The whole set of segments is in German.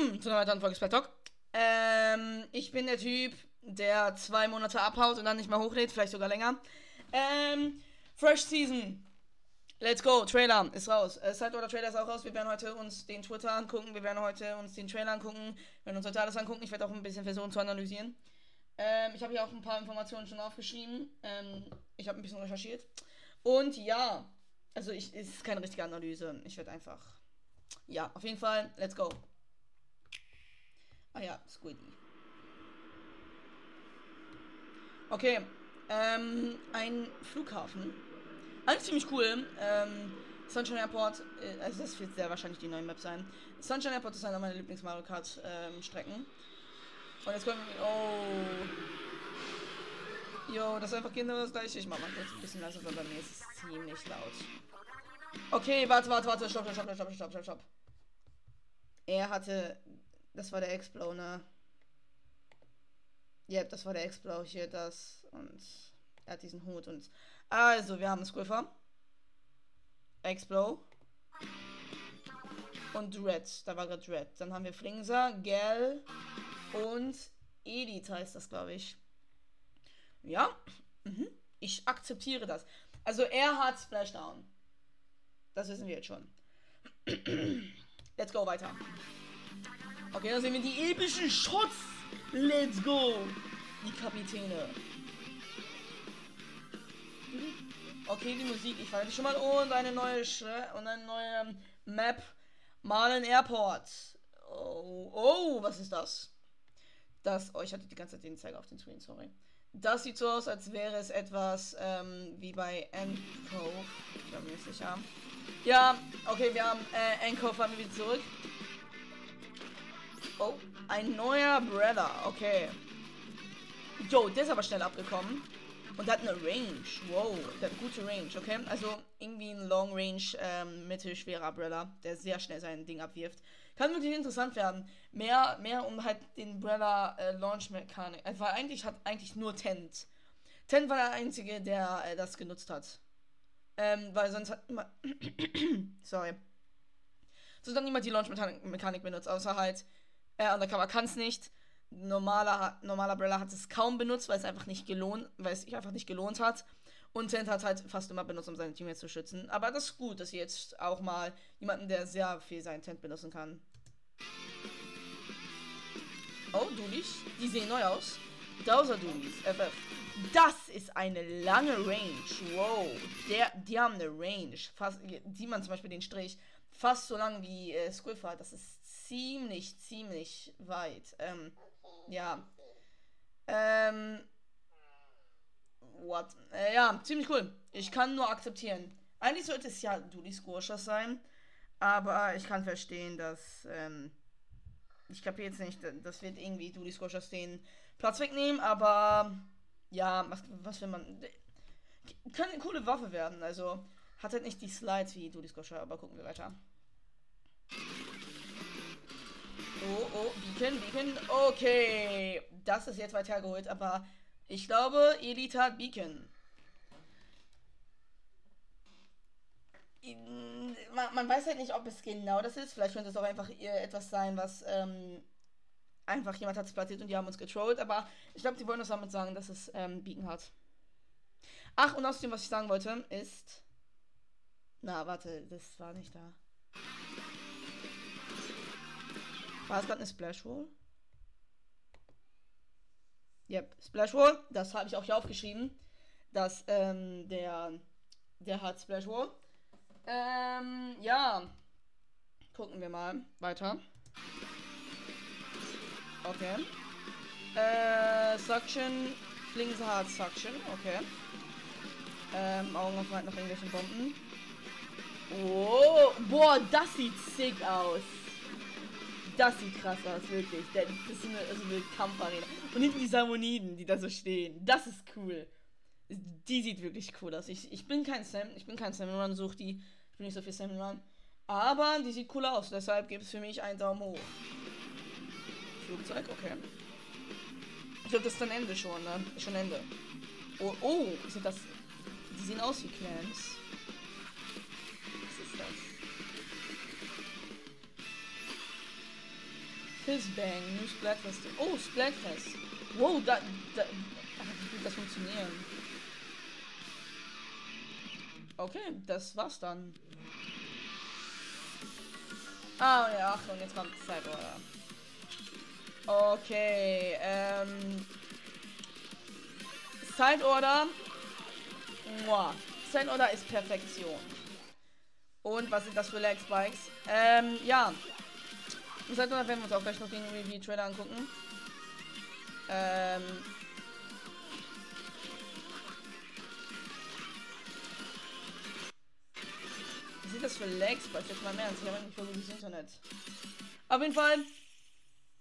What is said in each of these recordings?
willkommen zu einer weiteren Folge Splat Talk. Ähm, ich bin der Typ, der zwei Monate abhaut und dann nicht mehr hochlädt, vielleicht sogar länger. Ähm, Fresh Season. Let's go, Trailer ist raus. Äh, Side oder Trailer ist auch raus. Wir werden heute uns den Twitter angucken. Wir werden heute uns den Trailer angucken. Wir werden uns heute alles angucken. Ich werde auch ein bisschen versuchen zu analysieren. Ähm, ich habe hier auch ein paar Informationen schon aufgeschrieben. Ähm, ich habe ein bisschen recherchiert. Und ja, also ich, es ist keine richtige Analyse. Ich werde einfach. Ja, auf jeden Fall, let's go. Ah ja, Squiddy. Okay, ähm, ein Flughafen. Alles ziemlich cool. Ähm, Sunshine Airport, äh, also das wird sehr wahrscheinlich die neue Map sein. Sunshine Airport ist einer meiner Lieblings Mario Kart ähm, Strecken. Und jetzt kommen wir. Oh. Jo, das ist einfach genau das gleiche. Ich mach mal kurz ein bisschen leiser, weil bei mir ist es ziemlich laut. Okay, warte, warte, warte. Stopp, stopp, stopp, stopp, stopp, stopp. Er hatte. Das war der Explo, ne? Yep, das war der Explo hier, das. Und er hat diesen Hut und. Also, wir haben Squiffer. Explo. Und Dread. Da war gerade Dread. Dann haben wir Flingser, Gel und Edith heißt das, glaube ich. Ja. Mhm. Ich akzeptiere das. Also er hat Splashdown. Das wissen wir jetzt schon. Let's go weiter. Okay, dann sehen wir die epischen Shots. Let's go. Die Kapitäne. Okay, die Musik, ich die schon mal. Und eine neue Sch und eine neue Map. Malen Airport. Oh, oh, was ist das? Das, oh, ich hatte die ganze Zeit den Zeiger auf den Screen, sorry. Das sieht so aus, als wäre es etwas ähm, wie bei Encove. Ich bin mir nicht sicher. Ja, okay, wir haben äh, Encove haben wir wieder zurück. Oh, ein neuer Brother, okay. Jo, der ist aber schnell abgekommen. Und hat eine Range. Wow, der hat gute Range, okay? Also irgendwie ein Long Range ähm, mittelschwerer Umbrella, der sehr schnell sein Ding abwirft. Kann wirklich interessant werden. Mehr, mehr um halt den Umbrella äh, Launch Mechanik. Also, weil eigentlich hat eigentlich nur Tent. Tent war der einzige, der äh, das genutzt hat. Ähm, weil sonst hat immer. Sorry. Sonst hat niemand die Launch Mechanik benutzt, außer halt. Äh, Undercover kann es nicht normaler, normaler Brella hat es kaum benutzt, weil es einfach nicht gelohnt, weil es sich einfach nicht gelohnt hat. Und Tent hat halt fast immer benutzt, um seine Teammates zu schützen. Aber das ist gut, dass sie jetzt auch mal jemanden, der sehr viel seinen Tent benutzen kann. Oh, Dulis. Die sehen neu aus. Dowser Dulis, FF. Das ist eine lange Range. Wow. Der, die haben eine Range. Fast, sieht man zum Beispiel den Strich. Fast so lang wie äh, Squiffer. Das ist ziemlich, ziemlich weit. Ähm, ja. Ähm. What? Äh, ja, ziemlich cool. Ich kann nur akzeptieren. Eigentlich sollte es ja Dudi Scorchers sein. Aber ich kann verstehen, dass. Ähm, ich kapiere jetzt nicht, das wird irgendwie Dudi Scorchers den Platz wegnehmen, aber. Ja, was, was will man. Könnte eine coole Waffe werden, also. Hat halt nicht die Slides wie Dudi Scorcher, aber gucken wir weiter. Oh, oh, Beacon, Beacon. Okay. Das ist jetzt weit hergeholt, aber ich glaube, Elite hat Beacon. Man, man, weiß halt nicht, ob es genau das ist. Vielleicht könnte es auch einfach etwas sein, was ähm, einfach jemand hat es platziert und die haben uns getrollt. Aber ich glaube, die wollen uns damit sagen, dass es ähm, Beacon hat. Ach, und außerdem, was ich sagen wollte, ist. Na, warte, das war nicht da. War es gerade eine Splash Wall? Yep, Splash Wall. Das habe ich auch hier aufgeschrieben. Dass ähm, der, der hat Splash Wall. Ähm, ja. Gucken wir mal weiter. Okay. Äh, Suction. Flings Hard Suction. Okay. Ähm, Augen offen nach irgendwelchen Bomben. Oh, boah, das sieht sick aus. Das sieht krass aus, wirklich. Das ist eine, so eine Kampfarena. Und hinten die Salmoniden, die da so stehen. Das ist cool. Die sieht wirklich cool aus. Ich, ich bin kein Sam, ich bin kein Salmon such die. Ich bin nicht so viel Salmon Aber die sieht cool aus. Deshalb gibt es für mich einen Daumen hoch. Flugzeug, okay. Ich glaube, das ist dann Ende schon, ne? Schon Ende. Oh, oh, sind das. Die sehen aus wie Clans. Fizzbang, New Splatfest. Oh, Splatfest. Wow, da, da, wie wird das funktionieren? Okay, das war's dann. Ah, ja, Achtung, jetzt kommt Zeitorder. Okay, ähm. Zeitorder. Zeitorder ist Perfektion. Und was sind das für Lag Spikes? Ähm, ja. Zeitorder werden wir uns auch gleich noch den Review-Trailer angucken. Ähm. Was sind das für Lag Spikes? Jetzt mal mehr. Ich habe nicht voll gutes Internet. Auf jeden Fall.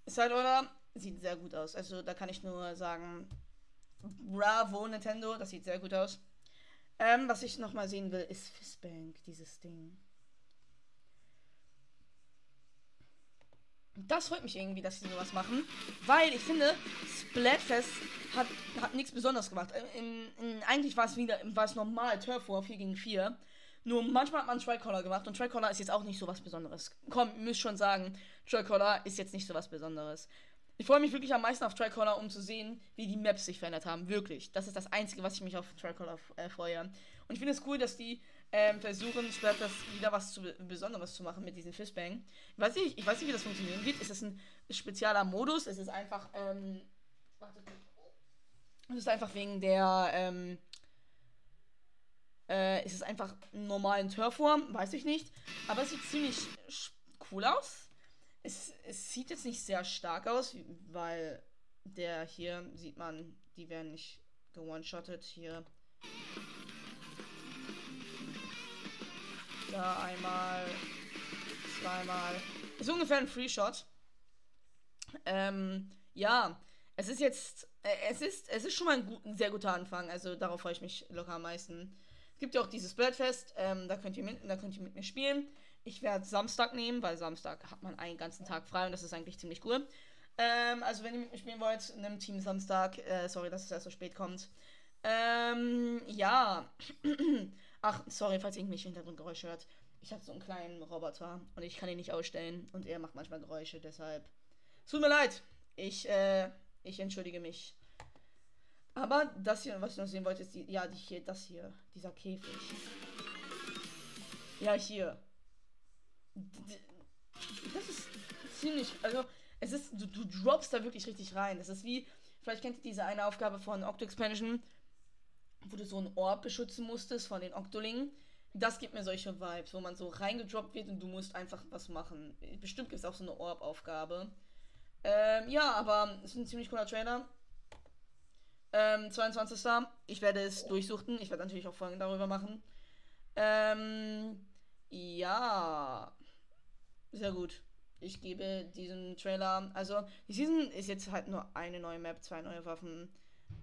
Side Order sieht sehr gut aus. Also da kann ich nur sagen, bravo Nintendo, das sieht sehr gut aus. Ähm, was ich noch mal sehen will, ist Fistbank, dieses Ding. Das freut mich irgendwie, dass sie sowas machen, weil ich finde, Splatfest hat, hat nichts Besonderes gemacht. In, in, eigentlich war es wieder, war normal, Turf War 4 gegen 4. Nur manchmal hat man Tricolor gemacht und Tricolor ist jetzt auch nicht so was Besonderes. Komm, ihr müsst schon sagen, Tricolor ist jetzt nicht so was Besonderes. Ich freue mich wirklich am meisten auf Tricolor, um zu sehen, wie die Maps sich verändert haben. Wirklich. Das ist das Einzige, was ich mich auf Tricolor äh, freue. Und ich finde es cool, dass die ähm, versuchen, das wieder was zu, Besonderes zu machen mit diesem Fishbang. Ich weiß, nicht, ich weiß nicht, wie das funktionieren wird. Ist es ein spezieller Modus? Ist es einfach, ähm, warte, es ist einfach wegen der, ähm, äh, ist es einfach einen normalen Turfform? Weiß ich nicht. Aber es sieht ziemlich cool aus. Es, es sieht jetzt nicht sehr stark aus, weil der hier sieht man, die werden nicht gewone-shottet. Hier. Da einmal, zweimal. Ist ungefähr ein Free-Shot. Ähm, ja, es ist jetzt, äh, es ist, es ist schon mal ein, gut, ein sehr guter Anfang. Also darauf freue ich mich locker am meisten. Es gibt ja auch dieses Birdfest, ähm, da, könnt ihr mit, da könnt ihr mit mir spielen. Ich werde Samstag nehmen, weil Samstag hat man einen ganzen Tag frei und das ist eigentlich ziemlich cool. Ähm, also wenn ihr mit mir spielen wollt, nehmt Team Samstag. Äh, sorry, dass es erst so spät kommt. Ähm, ja. Ach, sorry, falls ihr irgendwelche Hintergrundgeräusche hört. Ich habe so einen kleinen Roboter und ich kann ihn nicht ausstellen und er macht manchmal Geräusche, deshalb. Tut mir leid. Ich, äh, ich entschuldige mich. Aber das hier, was ich noch sehen wollte, ist die, ja, die hier, das hier, dieser Käfig. Ja, hier. Das ist ziemlich, also, es ist, du, du droppst da wirklich richtig rein. Das ist wie, vielleicht kennt ihr diese eine Aufgabe von Octo Expansion, wo du so einen Orb beschützen musstest von den Octolingen. Das gibt mir solche Vibes, wo man so reingedroppt wird und du musst einfach was machen. Bestimmt gibt es auch so eine Orb-Aufgabe. Ähm, ja, aber es ist ein ziemlich cooler Trailer. Ähm, 22. Ich werde es durchsuchten. Ich werde natürlich auch Folgen darüber machen. Ähm, ja. Sehr gut. Ich gebe diesen Trailer. Also, die Season ist jetzt halt nur eine neue Map, zwei neue Waffen.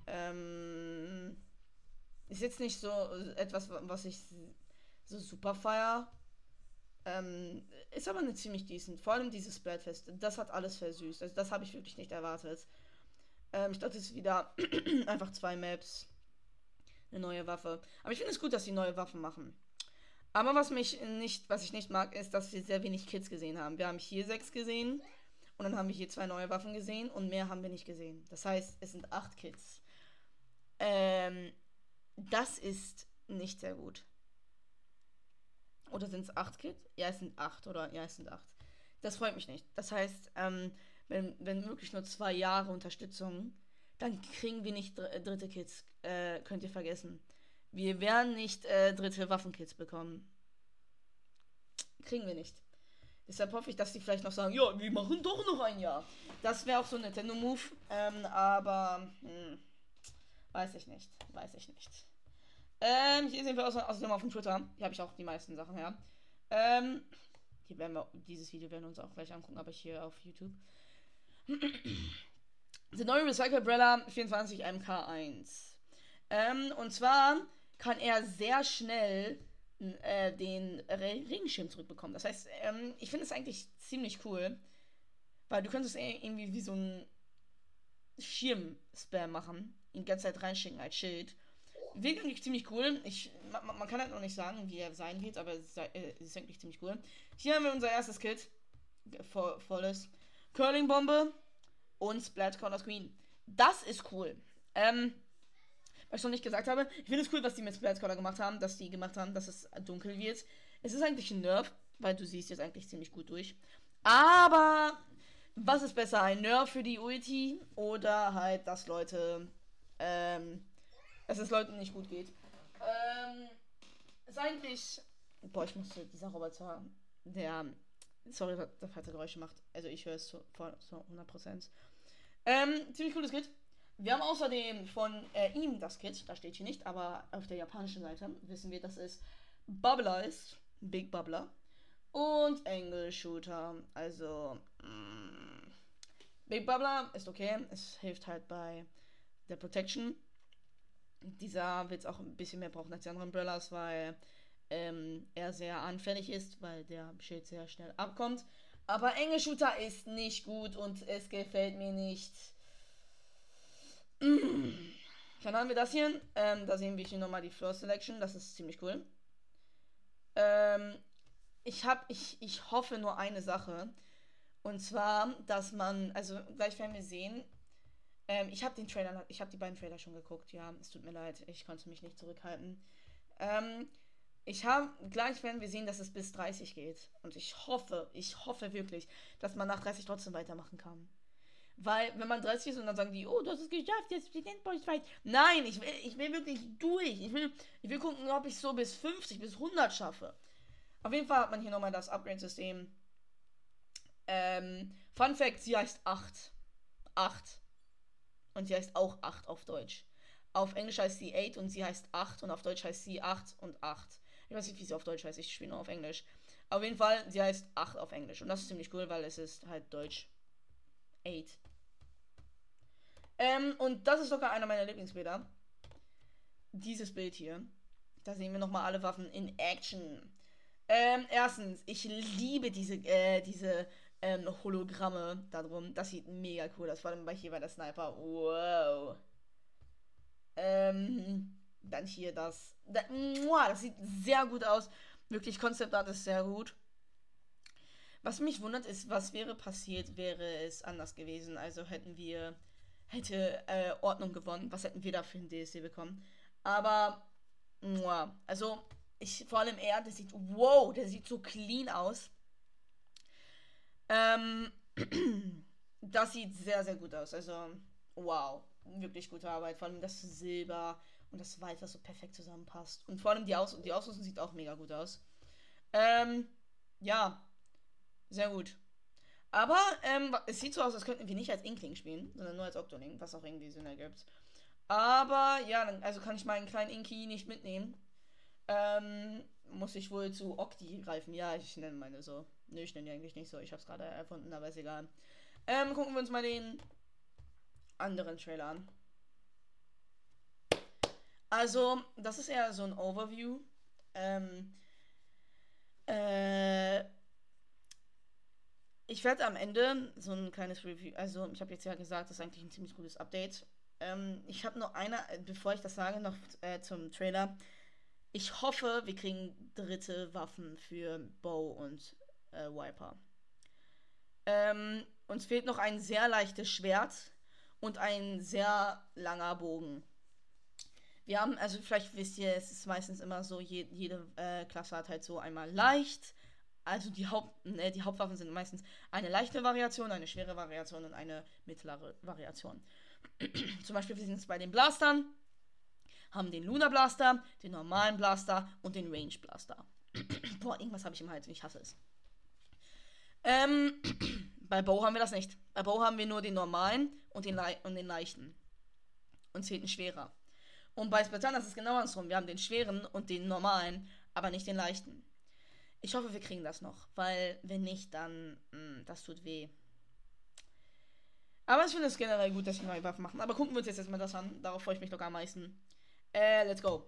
Ähm, ist jetzt nicht so etwas, was ich so super feier. Ähm, ist aber eine ziemlich decent. Vor allem dieses Splatfest. Das hat alles versüßt. Also, das habe ich wirklich nicht erwartet. Ähm, ich dachte, es ist wieder einfach zwei Maps. Eine neue Waffe. Aber ich finde es gut, dass sie neue Waffen machen. Aber was mich nicht, was ich nicht mag, ist, dass wir sehr wenig Kids gesehen haben. Wir haben hier sechs gesehen und dann haben wir hier zwei neue Waffen gesehen und mehr haben wir nicht gesehen. Das heißt, es sind acht Kids. Ähm, das ist nicht sehr gut. Oder sind es acht Kids? Ja, es sind acht, oder? Ja, es sind acht. Das freut mich nicht. Das heißt, ähm, wenn, wenn wirklich nur zwei Jahre Unterstützung, dann kriegen wir nicht dr dritte Kids. Äh, könnt ihr vergessen. Wir werden nicht äh, dritte Waffenkits bekommen. Kriegen wir nicht. Deshalb hoffe ich, dass die vielleicht noch sagen, ja, wir machen doch noch ein Jahr. Das wäre auch so ein Nintendo-Move. Ähm, aber hm, weiß ich nicht. Weiß ich nicht. Ähm, hier sehen wir außerdem auf dem Twitter. Hier habe ich auch die meisten Sachen her. Ähm, hier werden wir, dieses Video werden wir uns auch gleich angucken, aber hier auf YouTube. The neue Recycle Umbrella 24 MK1. Ähm, und zwar kann er sehr schnell äh, den Regenschirm zurückbekommen. Das heißt, ähm, ich finde es eigentlich ziemlich cool, weil du könntest irgendwie wie so ein Schirm-Spam machen, ihn die ganze Zeit reinschicken als Schild. Wird eigentlich ziemlich cool. Ich, man, man, kann halt noch nicht sagen, wie er sein wird, aber es ist, äh, ist eigentlich ziemlich cool. Hier haben wir unser erstes Kit. Volles. Curling-Bombe und Splat Corner Queen. Das ist cool. Ähm, was ich noch nicht gesagt habe, ich finde es cool, was die mit Splat Corner gemacht haben, dass die gemacht haben, dass es dunkel wird. Es ist eigentlich ein Nerf, weil du siehst jetzt eigentlich ziemlich gut durch. Aber was ist besser, ein Nerf für die Ulti oder halt, dass Leute, ähm, dass es Leuten nicht gut geht? Ähm, ist eigentlich, boah, ich musste dieser Roboter, der, sorry, der falsche Geräusche macht. Also ich höre es zu, zu 100%. Ähm, ziemlich cooles Kit. Wir haben außerdem von äh, ihm das Kit, da steht hier nicht, aber auf der japanischen Seite wissen wir, dass es Bubbler ist, Big Bubbler und Angle Shooter. Also mm, Big Bubbler ist okay, es hilft halt bei der Protection. Dieser wird es auch ein bisschen mehr brauchen als die anderen Umbrellas, weil ähm, er sehr anfällig ist, weil der Schild sehr schnell abkommt. Aber Angle Shooter ist nicht gut und es gefällt mir nicht. Dann haben wir das hier. Ähm, da sehen wir hier nochmal die Floor Selection. Das ist ziemlich cool. Ähm, ich habe, ich, ich hoffe nur eine Sache. Und zwar, dass man, also gleich werden wir sehen. Ähm, ich habe den Trailer, ich habe die beiden Trailer schon geguckt. Ja, es tut mir leid, ich konnte mich nicht zurückhalten. Ähm, ich habe, gleich werden wir sehen, dass es bis 30 geht. Und ich hoffe, ich hoffe wirklich, dass man nach 30 trotzdem weitermachen kann. Weil, wenn man 30 ist und dann sagen die, oh, du hast es geschafft, jetzt die Endboys Fight. Nein, ich will, ich will wirklich durch. Ich will, ich will gucken, ob ich so bis 50, bis 100 schaffe. Auf jeden Fall hat man hier nochmal das Upgrade-System. Ähm, Fun Fact, sie heißt 8. 8. Und sie heißt auch 8 auf Deutsch. Auf Englisch heißt sie 8 und sie heißt 8 und auf Deutsch heißt sie 8 und 8. Ich weiß nicht, wie sie auf Deutsch heißt, ich spiele nur auf Englisch. Auf jeden Fall, sie heißt 8 auf Englisch. Und das ist ziemlich cool, weil es ist halt Deutsch. 8. Ähm, und das ist sogar einer meiner Lieblingsbilder. Dieses Bild hier. Da sehen wir nochmal alle Waffen in Action. Ähm, erstens, ich liebe diese, äh, diese ähm, Hologramme darum. Das sieht mega cool aus. Vor allem bei hier bei der Sniper. Wow. Ähm, dann hier das. Da, das sieht sehr gut aus. Wirklich, Konzeptart ist sehr gut. Was mich wundert ist, was wäre passiert, wäre es anders gewesen. Also hätten wir hätte äh, Ordnung gewonnen. Was hätten wir da für ein DLC bekommen? Aber, muah, also, ich, vor allem er, der sieht, wow, der sieht so clean aus. Ähm, das sieht sehr, sehr gut aus. Also, wow, wirklich gute Arbeit. Vor allem das Silber und das Weiß, das so perfekt zusammenpasst. Und vor allem die, Aus die Ausrüstung sieht auch mega gut aus. Ähm, ja, sehr gut. Aber ähm, es sieht so aus, als könnten wir nicht als Inkling spielen, sondern nur als Octoling, was auch irgendwie Sinn ergibt. Aber ja, also kann ich meinen kleinen Inky nicht mitnehmen. Ähm, muss ich wohl zu Octi greifen. Ja, ich nenne meine so. Nö, ich nenne die eigentlich nicht so. Ich habe es gerade erfunden, aber ist egal. Ähm, gucken wir uns mal den anderen Trailer an. Also, das ist eher so ein Overview. Ähm, äh, ich werde am Ende so ein kleines Review, also ich habe jetzt ja gesagt, das ist eigentlich ein ziemlich gutes Update. Ähm, ich habe noch eine, bevor ich das sage, noch äh, zum Trailer. Ich hoffe, wir kriegen dritte Waffen für Bow und äh, Wiper. Ähm, uns fehlt noch ein sehr leichtes Schwert und ein sehr langer Bogen. Wir haben, also vielleicht wisst ihr, es ist meistens immer so, je, jede äh, Klasse hat halt so einmal leicht, also die, Haupt, ne, die Hauptwaffen sind meistens eine leichte Variation, eine schwere Variation und eine mittlere Variation. Zum Beispiel, wir sind jetzt bei den Blastern, haben den Luna Blaster, den normalen Blaster und den Range Blaster. Boah, irgendwas habe ich im Hals ich hasse es. Ähm, bei Bow haben wir das nicht. Bei Bow haben wir nur den normalen und den, Le und den leichten. Und zählt ein schwerer. Und bei Spartan ist es genau andersrum. Wir haben den schweren und den normalen, aber nicht den leichten. Ich hoffe, wir kriegen das noch, weil wenn nicht, dann mh, mm, das tut weh. Aber ich finde es generell gut, dass sie neue Waffen machen. Aber gucken wir uns jetzt erstmal das an. Darauf freue ich mich doch am meisten. Äh, let's go.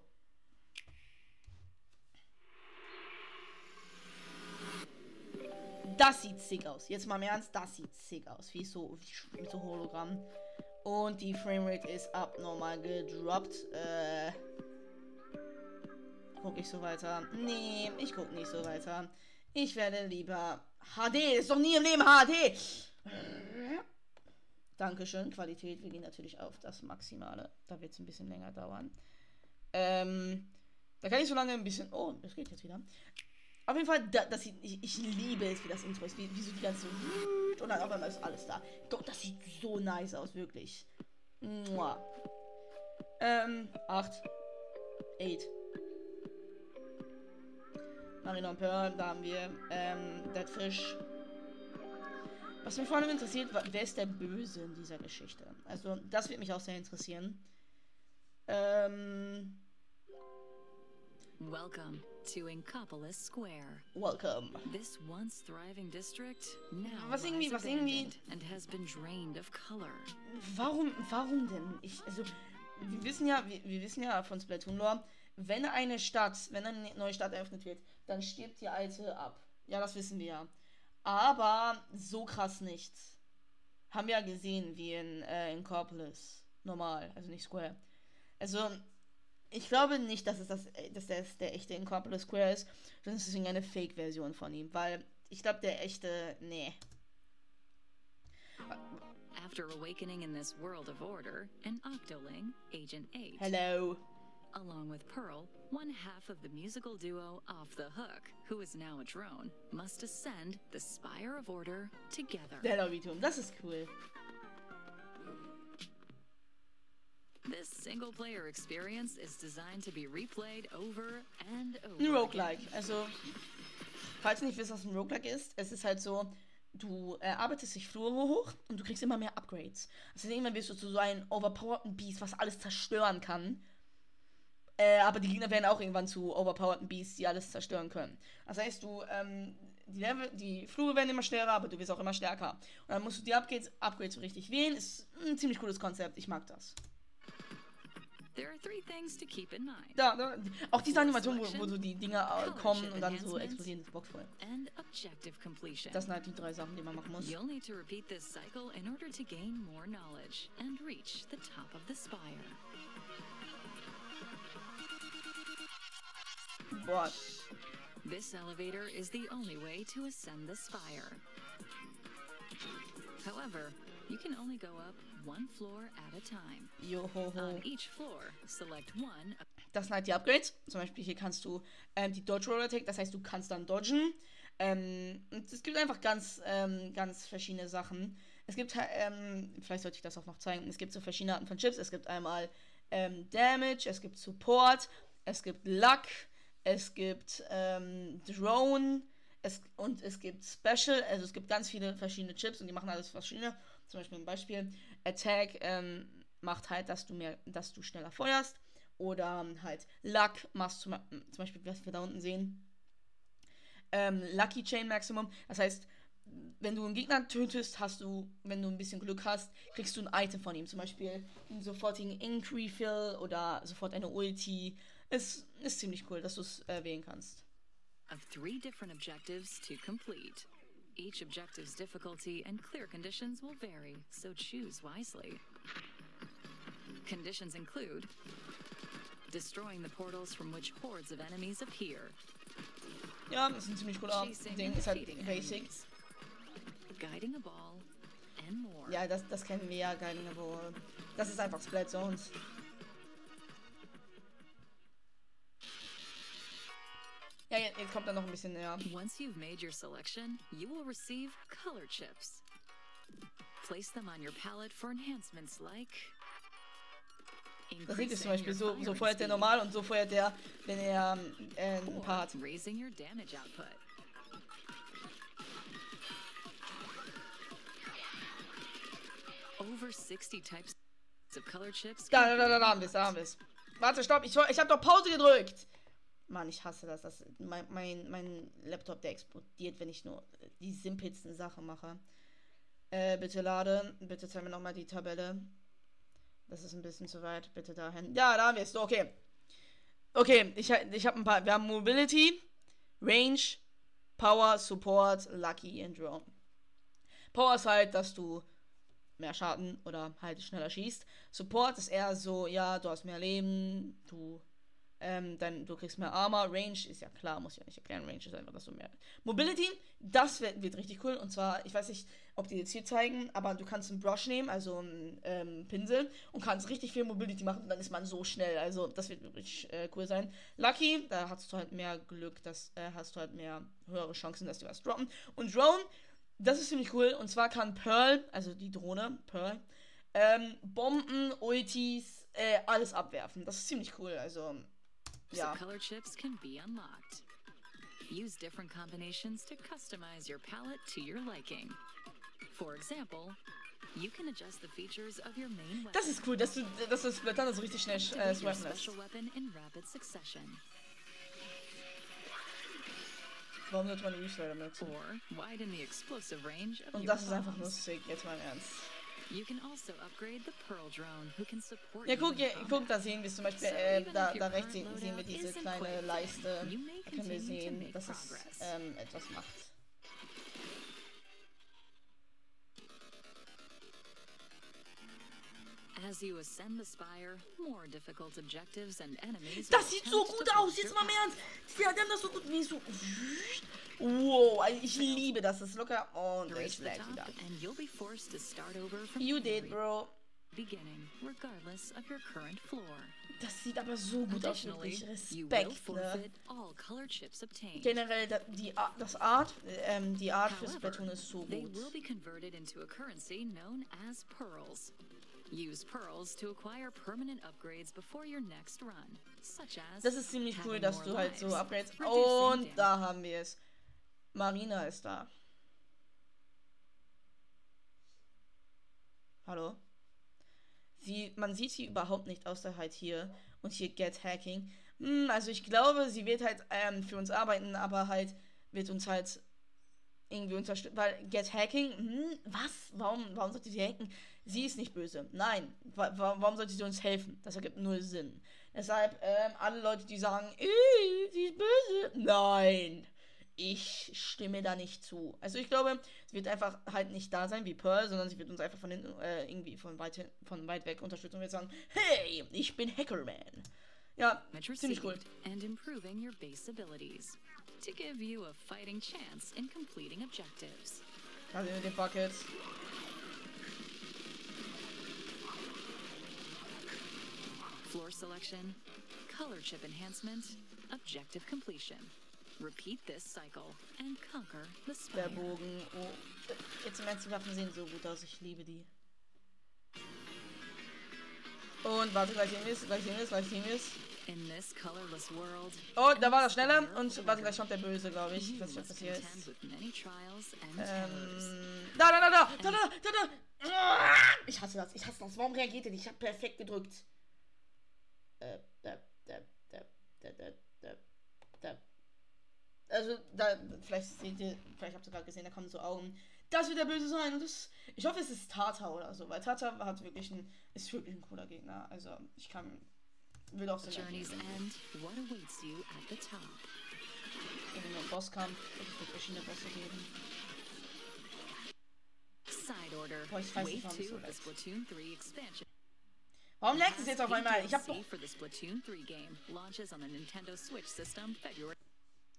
Das sieht sick aus. Jetzt mal im Ernst, das sieht sick aus. Wie so, wie so Hologramm. Und die Framerate ist abnormal gedroppt. Äh gucke ich so weiter. Nee, ich gucke nicht so weiter. Ich werde lieber HD. Ist doch nie im Leben HD. Dankeschön. Qualität, wir gehen natürlich auf das Maximale. Da wird es ein bisschen länger dauern. Ähm, da kann ich so lange ein bisschen. Oh, das geht jetzt wieder. Auf jeden Fall, da, das sieht, ich, ich liebe es, wie das Intro ist. Wie, wie so die ganze. Und dann auf einmal ist alles da. Doch, das sieht so nice aus, wirklich. Mua. Ähm, 8. 8. Marina und Pearl, da haben wir ähm, Dead Fish. Was mich vor allem interessiert, wer ist der Böse in dieser Geschichte? Also, das wird mich auch sehr interessieren. Ähm. Welcome to Inkopolis Square. Welcome. This once thriving district now Was irgendwie- was irgendwie- abandoned and has been drained of color. Warum, warum denn? Ich, also, wir wissen ja, wir, wir wissen ja von Splatoon Lore, wenn eine Stadt, wenn eine neue Stadt eröffnet wird, dann stirbt die alte ab. Ja, das wissen wir ja. Aber so krass nicht. Haben wir ja gesehen, wie in äh, Incorpolis. Normal, also nicht Square. Also, ich glaube nicht, dass es das, dass das der echte Incorpolis Square ist, sondern es ist irgendeine Fake-Version von ihm, weil ich glaube, der echte, nee. After awakening in this world of order, an Octoling, Agent 8, Hello. along with Pearl, one half of the musical duo Off the Hook, who is now a drone, must ascend the Spire of Order together. Der Lobbyturm, das ist cool. This single player experience is designed to be replayed over and over. Ein. Roguelike. Also, falls ihr nicht wisst, was ein Roguelike ist, es ist halt so, du äh, arbeitest dich Flure hoch und du kriegst immer mehr Upgrades. Also irgendwann wirst du zu so einem overpowerten Beast, was alles zerstören kann. Äh, aber die Gegner werden auch irgendwann zu overpowerten Beasts, die alles zerstören können. Das heißt, du, ähm, die, Level, die Flure werden immer schwerer, aber du wirst auch immer stärker. Und dann musst du die Upgrades, Upgrades so richtig wählen. Ist ein ziemlich cooles Konzept. Ich mag das. There are three things to keep in mind. Da, da, auch diese Animation, wo, wo so die Dinger kommen und dann so explodieren, ist boxvoll. And objective completion. Das sind halt die drei Sachen, die man machen muss. You'll need to repeat this cycle in order to gain more knowledge and reach the top of the spire. Boah, This elevator is the only way to ascend the spire. However, you can only go up one floor at a time. johoho. On each floor, select one Das sind halt die Upgrades. Zum Beispiel hier kannst du ähm, die Dodge Roller Attack, das heißt, du kannst dann dodgen. Ähm, und es gibt einfach ganz, ähm, ganz verschiedene Sachen. Es gibt, ähm, vielleicht sollte ich das auch noch zeigen, es gibt so verschiedene Arten von Chips. Es gibt einmal ähm, Damage, es gibt Support, es gibt Luck, es gibt ähm, Drone, es, und es gibt Special, also es gibt ganz viele verschiedene Chips und die machen alles verschiedene. Zum Beispiel ein Beispiel, Attack ähm, macht halt, dass du mehr, dass du schneller feuerst. Oder halt Luck machst zum, zum Beispiel, was wir da unten sehen. Ähm, Lucky Chain Maximum. Das heißt, wenn du einen Gegner tötest, hast du, wenn du ein bisschen Glück hast, kriegst du ein Item von ihm. Zum Beispiel einen sofortigen Ink Refill oder sofort eine Ulti. Es ist ziemlich cool, dass du es äh, wählen kannst. of three different objectives to complete. Each objective's difficulty and clear conditions will vary, so choose wisely. Conditions include destroying the portals from which hordes of enemies appear, Ja, das ist ein ziemlich cooler Ding. Ist halt basic. guiding a ball, and more. Ja, das, das kennen wir ja gar nicht, aber das ist einfach Splat Zones. Jetzt, kommt er noch ein bisschen näher. Once you've made your selection, you will receive color chips. Place them on your palette for enhancements like. Das sieht es zum Beispiel so, so feuert der speed normal und so feuert der, wenn er äh, ein paar hat. raising your damage output. Over 60 types of color chips. Da, da, da, da, da haben wir es, da haben wir es. Warte, stopp, ich, ich habe doch Pause gedrückt. Mann, ich hasse das. das mein, mein, mein Laptop, der explodiert, wenn ich nur die simpelsten Sachen mache. Äh, bitte lade. Bitte zeig mir nochmal die Tabelle. Das ist ein bisschen zu weit. Bitte dahin. Ja, da haben wir es. Okay. Okay, ich, ich habe ein paar. Wir haben Mobility, Range, Power, Support, Lucky und Drone. Power ist halt, dass du mehr Schaden oder halt schneller schießt. Support ist eher so, ja, du hast mehr Leben, du Ähm, dann du kriegst mehr Armor, Range ist ja klar, muss ich ja nicht erklären. Range ist einfach, dass du mehr. Mobility, das wird, wird richtig cool. Und zwar, ich weiß nicht, ob die jetzt hier zeigen, aber du kannst einen Brush nehmen, also einen ähm, Pinsel, und kannst richtig viel Mobility machen und dann ist man so schnell. Also das wird wirklich äh, cool sein. Lucky, da hast du halt mehr Glück, das äh, hast du halt mehr höhere Chancen, dass du was droppen. Und Drone, das ist ziemlich cool. Und zwar kann Pearl, also die Drohne, Pearl, ähm, Bomben, Ultis, äh, alles abwerfen. Das ist ziemlich cool. Also yeah. So color chips can be unlocked. Use different combinations to customize your palette to your liking. For example, you can adjust the features of your main weapon. Das ist cool, dass du, dass du das Blättern so richtig schnell äh, swipen lässt. Warum sollte man Restrider benutzen? Und das ist einfach lustig, jetzt mal im Ernst. Ja, guck, ja, guck, da sehen wir zum Beispiel, äh, da, da rechts sehen, sehen wir diese kleine Leiste. Da können wir sehen, dass es ähm, etwas macht. Das sieht so gut aus, jetzt mal im Ernst. Die haben das so gut, wie so. Wow, ich liebe das. Das ist locker. Und es lag wieder. You did, bro. Beginning, regardless of your current floor. Das sieht aber so gut aus, wirklich. Respekt, ne? Generell, die, das Art, ähm, die Art für Splatoon ist so gut. Use pearls to acquire permanent upgrades before your next run, such as Das ist ziemlich cool, dass du halt so Upgrades und da haben wir es. Marina ist da. Hallo? Sie, man sieht sie überhaupt nicht, außer halt hier und hier Get Hacking. Hm, also ich glaube, sie wird halt ähm, für uns arbeiten, aber halt wird uns halt irgendwie unterstützen. Weil Get Hacking, hm, was? Warum, warum sollte sie hacken? Sie ist nicht böse. Nein. Wa warum sollte sie uns helfen? Das ergibt null Sinn. Deshalb, ähm, alle Leute, die sagen, sie ist böse. Nein ich stimme da nicht zu. Also ich glaube, sie wird einfach halt nicht da sein wie Pearl, sondern sie wird uns einfach von hinten, äh, irgendwie von weit, von weit weg unterstützen und wird sagen, hey, ich bin Hackerman. Ja, ziemlich cool. And improving your base abilities to give you a fighting chance in completing objectives. Also in den Buckets. Floor selection, color chip enhancement, objective completion. Repeat this cycle and conquer the spire. Der Bogen. Oh. Jetzt im Ernst, die Waffen sehen so gut aus. Ich liebe die. Und warte, gleich sehen wir es, gleich sehen wir es, gleich sehen wir es. Oh, da war das schneller und warte, gleich kommt der Böse, glaube ich. Was ist. Ähm, da, da, da, da, da, da, da, da. Ich hasse das, ich hasse das. Warum reagiert ihr nicht? Ich habe perfekt gedrückt. Äh, da, da, da, da, da, da, da. Also, da, vielleicht seht ihr, vielleicht habt ihr gerade gesehen, da kommen so Augen. Das wird der Böse sein. Und das, ich hoffe, es ist Tata oder so, weil Tata hat wirklich ein, ist wirklich ein cooler Gegner. Also, ich kann, will auch so Journey's End, what awaits you at the top? Irgendwie nur Bosskampf, es wird verschiedene Bosse geben. Side order. Boah, ich weiß nicht, warum so. Warum leckt es jetzt auf einmal? Ich hab doch...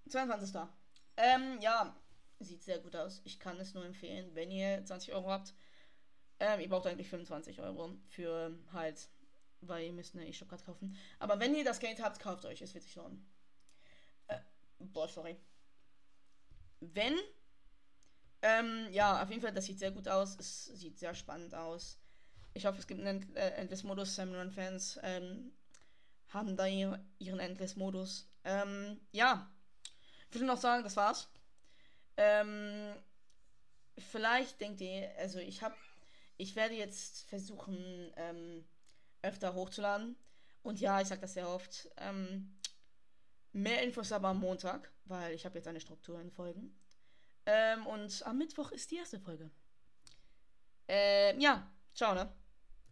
22. Ähm, ja, sieht sehr gut aus. Ich kann es nur empfehlen, wenn ihr 20 Euro habt. Ähm, ihr braucht eigentlich 25 Euro für halt, weil ihr müsst eine E-Shop gerade kaufen. Aber wenn ihr das Geld habt, kauft euch, es wird sich lohnen. Äh, boah, sorry. Wenn, ähm, ja, auf jeden Fall, das sieht sehr gut aus. Es sieht sehr spannend aus. Ich hoffe, es gibt einen äh, Endless-Modus. Salmon-Fans ähm, haben da ihren Endless-Modus. Ähm, ja, ich würde noch sagen, das war's. Ähm, vielleicht denkt ihr, also ich habe, ich werde jetzt versuchen, ähm, öfter hochzuladen. Und ja, ich sage das sehr oft. Ähm, mehr Infos aber am Montag, weil ich habe jetzt eine Struktur in Folgen. Ähm, und am Mittwoch ist die erste Folge. Ähm, ja, ciao, ne?